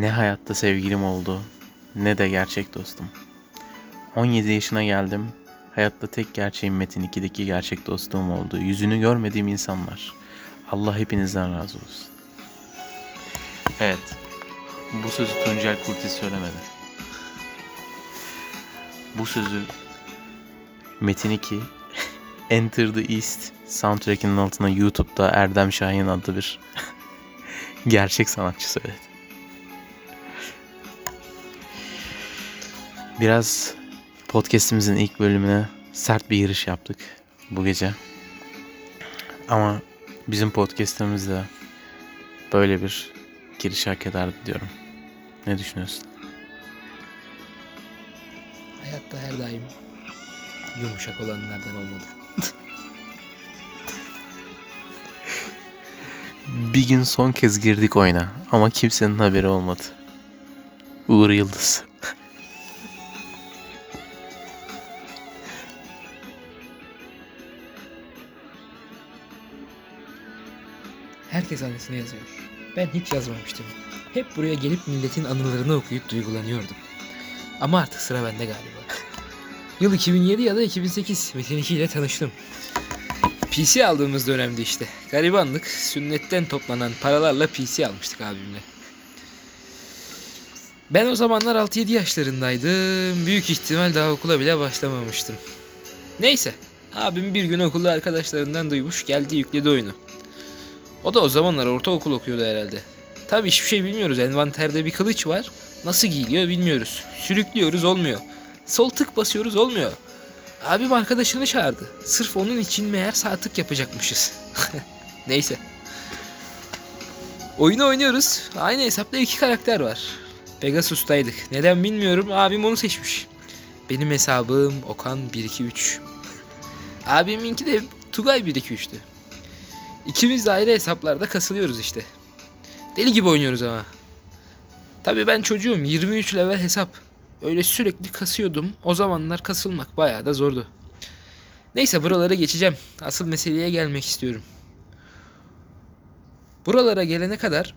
Ne hayatta sevgilim oldu ne de gerçek dostum. 17 yaşına geldim. Hayatta tek gerçeğim Metin 2'deki gerçek dostluğum oldu. Yüzünü görmediğim insanlar. Allah hepinizden razı olsun. Evet. Bu sözü Tuncel Kurtiz söylemedi. Bu sözü Metin 2 Enter the East soundtrack'inin altına YouTube'da Erdem Şahin adlı bir gerçek sanatçı söyledi. Biraz podcast'imizin ilk bölümüne sert bir giriş yaptık bu gece. Ama bizim podcast'imiz de böyle bir giriş hak ederdi diyorum. Ne düşünüyorsun? Hayatta her daim yumuşak olanlardan olmadı. Bir gün son kez girdik oyuna ama kimsenin haberi olmadı. Uğur Yıldız. Herkes annesine yazıyor. Ben hiç yazmamıştım. Hep buraya gelip milletin anılarını okuyup duygulanıyordum. Ama artık sıra bende galiba. Yıl 2007 ya da 2008 Metin 2 ile tanıştım. PC aldığımız dönemde işte. Garibanlık, sünnetten toplanan paralarla PC almıştık abimle. Ben o zamanlar 6-7 yaşlarındaydım. Büyük ihtimal daha okula bile başlamamıştım. Neyse. Abim bir gün okulda arkadaşlarından duymuş geldi yükledi oyunu. O da o zamanlar ortaokul okuyordu herhalde. Tabi hiçbir şey bilmiyoruz. Envanterde bir kılıç var. Nasıl giyiliyor bilmiyoruz. Sürüklüyoruz olmuyor. Sol tık basıyoruz olmuyor. Abim arkadaşını çağırdı. Sırf onun için meğer sağ tık yapacakmışız. Neyse. Oyunu oynuyoruz. Aynı hesapta iki karakter var. Pegasus'taydık. Neden bilmiyorum. Abim onu seçmiş. Benim hesabım Okan 123. Abiminki de Tugay 123'tü. İkimiz de ayrı hesaplarda kasılıyoruz işte. Deli gibi oynuyoruz ama. Tabii ben çocuğum 23 level hesap. Öyle sürekli kasıyordum. O zamanlar kasılmak bayağı da zordu. Neyse buralara geçeceğim. Asıl meseleye gelmek istiyorum. Buralara gelene kadar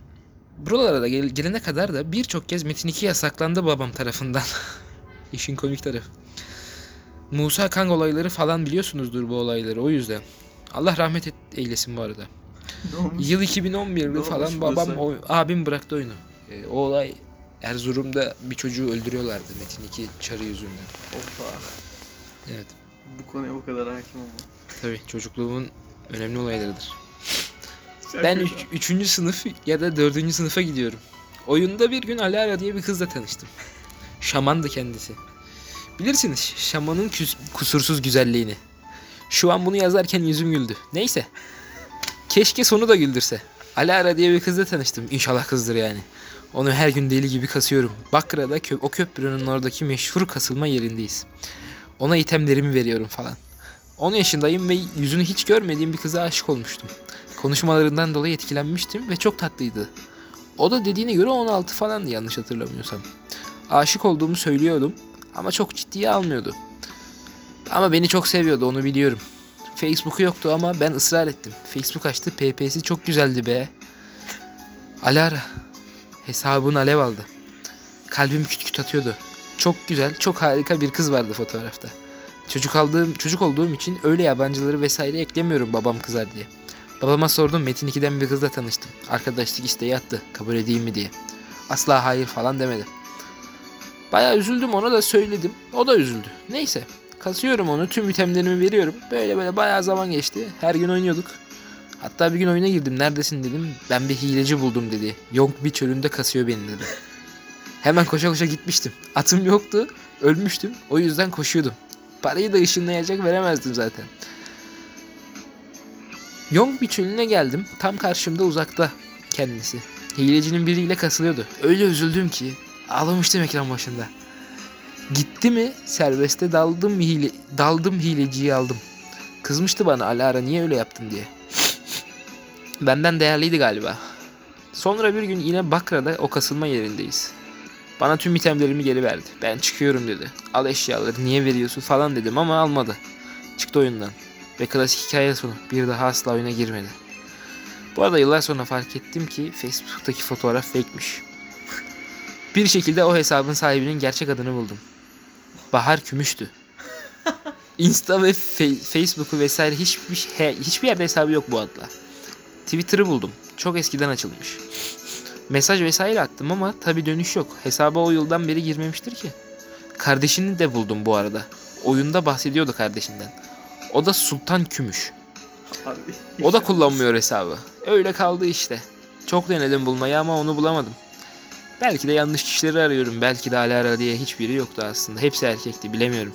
buralara da gel- gelene kadar da birçok kez Metin 2 yasaklandı babam tarafından. İşin komik tarafı. Musa Kang olayları falan biliyorsunuzdur bu olayları o yüzden. Allah rahmet et, eylesin bu arada. Yıl 2011'de Ne falan olmuş babam o, abim bıraktı oyunu. Ee, o olay Erzurum'da bir çocuğu öldürüyorlardı Metin 2 çarı yüzünden. Hoppa. Evet. Bu konuya bu kadar hakim olma. Tabii çocukluğumun önemli olaylarıdır. Ben 3. sınıf ya da 4. sınıfa gidiyorum. Oyunda bir gün Alara diye bir kızla tanıştım. Şamandı kendisi. Bilirsiniz şamanın kusursuz güzelliğini. Şu an bunu yazarken yüzüm güldü. Neyse. Keşke sonu da güldürse. Alara diye bir kızla tanıştım. İnşallah kızdır yani. Onu her gün deli gibi kasıyorum. Bakra'da kö- o köprünün oradaki meşhur kasılma yerindeyiz. Ona itemlerimi veriyorum falan. 10 yaşındayım ve yüzünü hiç görmediğim bir kıza aşık olmuştum. Konuşmalarından dolayı etkilenmiştim ve çok tatlıydı. O da dediğine göre 16 falandı yanlış hatırlamıyorsam. Aşık olduğumu söylüyordum ama çok ciddiye almıyordu. Ama beni çok seviyordu onu biliyorum. Facebook'u yoktu ama ben ısrar ettim. Facebook açtı PP'si çok güzeldi be. Alara. Hesabın alev aldı. Kalbim küt küt atıyordu. Çok güzel, çok harika bir kız vardı fotoğrafta. Çocuk aldığım, çocuk olduğum için öyle yabancıları vesaire eklemiyorum babam kızar diye. Babama sordum Metin 2'den bir kızla tanıştım. Arkadaşlık isteği attı. Kabul edeyim mi diye. Asla hayır falan demedi. Bayağı üzüldüm ona da söyledim. O da üzüldü. Neyse. Kasıyorum onu. Tüm itemlerimi veriyorum. Böyle böyle bayağı zaman geçti. Her gün oynuyorduk. Hatta bir gün oyuna girdim. Neredesin dedim. Ben bir hileci buldum dedi. Yok bir çölünde kasıyor beni dedi. Hemen koşa koşa gitmiştim. Atım yoktu. Ölmüştüm. O yüzden koşuyordum. Parayı da ışınlayacak veremezdim zaten. Yong bir çölüne geldim. Tam karşımda uzakta kendisi. Hilecinin biriyle kasılıyordu. Öyle üzüldüm ki ağlamıştım ekran başında. Gitti mi serbeste daldım hile, daldım hileciyi aldım. Kızmıştı bana Alara niye öyle yaptın diye. Benden değerliydi galiba. Sonra bir gün yine Bakra'da o kasılma yerindeyiz. Bana tüm itemlerimi geri verdi. Ben çıkıyorum dedi. Al eşyaları niye veriyorsun falan dedim ama almadı. Çıktı oyundan. Ve klasik hikaye sonu. Bir daha asla oyuna girmedi. Bu arada yıllar sonra fark ettim ki Facebook'taki fotoğraf fake'miş. Bir şekilde o hesabın sahibinin gerçek adını buldum. Bahar Kümüş'tü. Insta ve fe- Facebook'u vesaire hiçbir, he- hiçbir yerde hesabı yok bu adla. Twitter'ı buldum. Çok eskiden açılmış. Mesaj vesaire attım ama tabi dönüş yok. Hesaba o yıldan beri girmemiştir ki. Kardeşini de buldum bu arada. Oyunda bahsediyordu kardeşinden. O da Sultan Kümüş. O da kullanmıyor hesabı. Öyle kaldı işte. Çok denedim bulmayı ama onu bulamadım. Belki de yanlış kişileri arıyorum. Belki de Alara diye hiçbiri yoktu aslında. Hepsi erkekti bilemiyorum.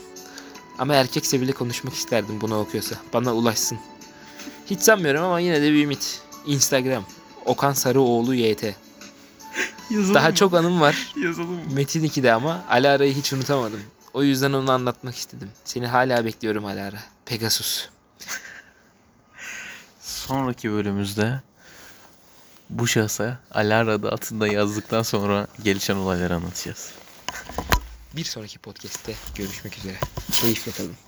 Ama erkekse bile konuşmak isterdim bunu okuyorsa. Bana ulaşsın. Hiç sanmıyorum ama yine de bir ümit. Instagram. Okan Sarıoğlu YT. Yazalım Daha mı? çok anım var. Yazalım mı? Metin 2'de ama Alara'yı hiç unutamadım. O yüzden onu anlatmak istedim. Seni hala bekliyorum Alara. Pegasus. Sonraki bölümümüzde bu şahsa Alara adı altında yazdıktan sonra gelişen olayları anlatacağız. Bir sonraki podcast'te görüşmek üzere. Keyifle kalın.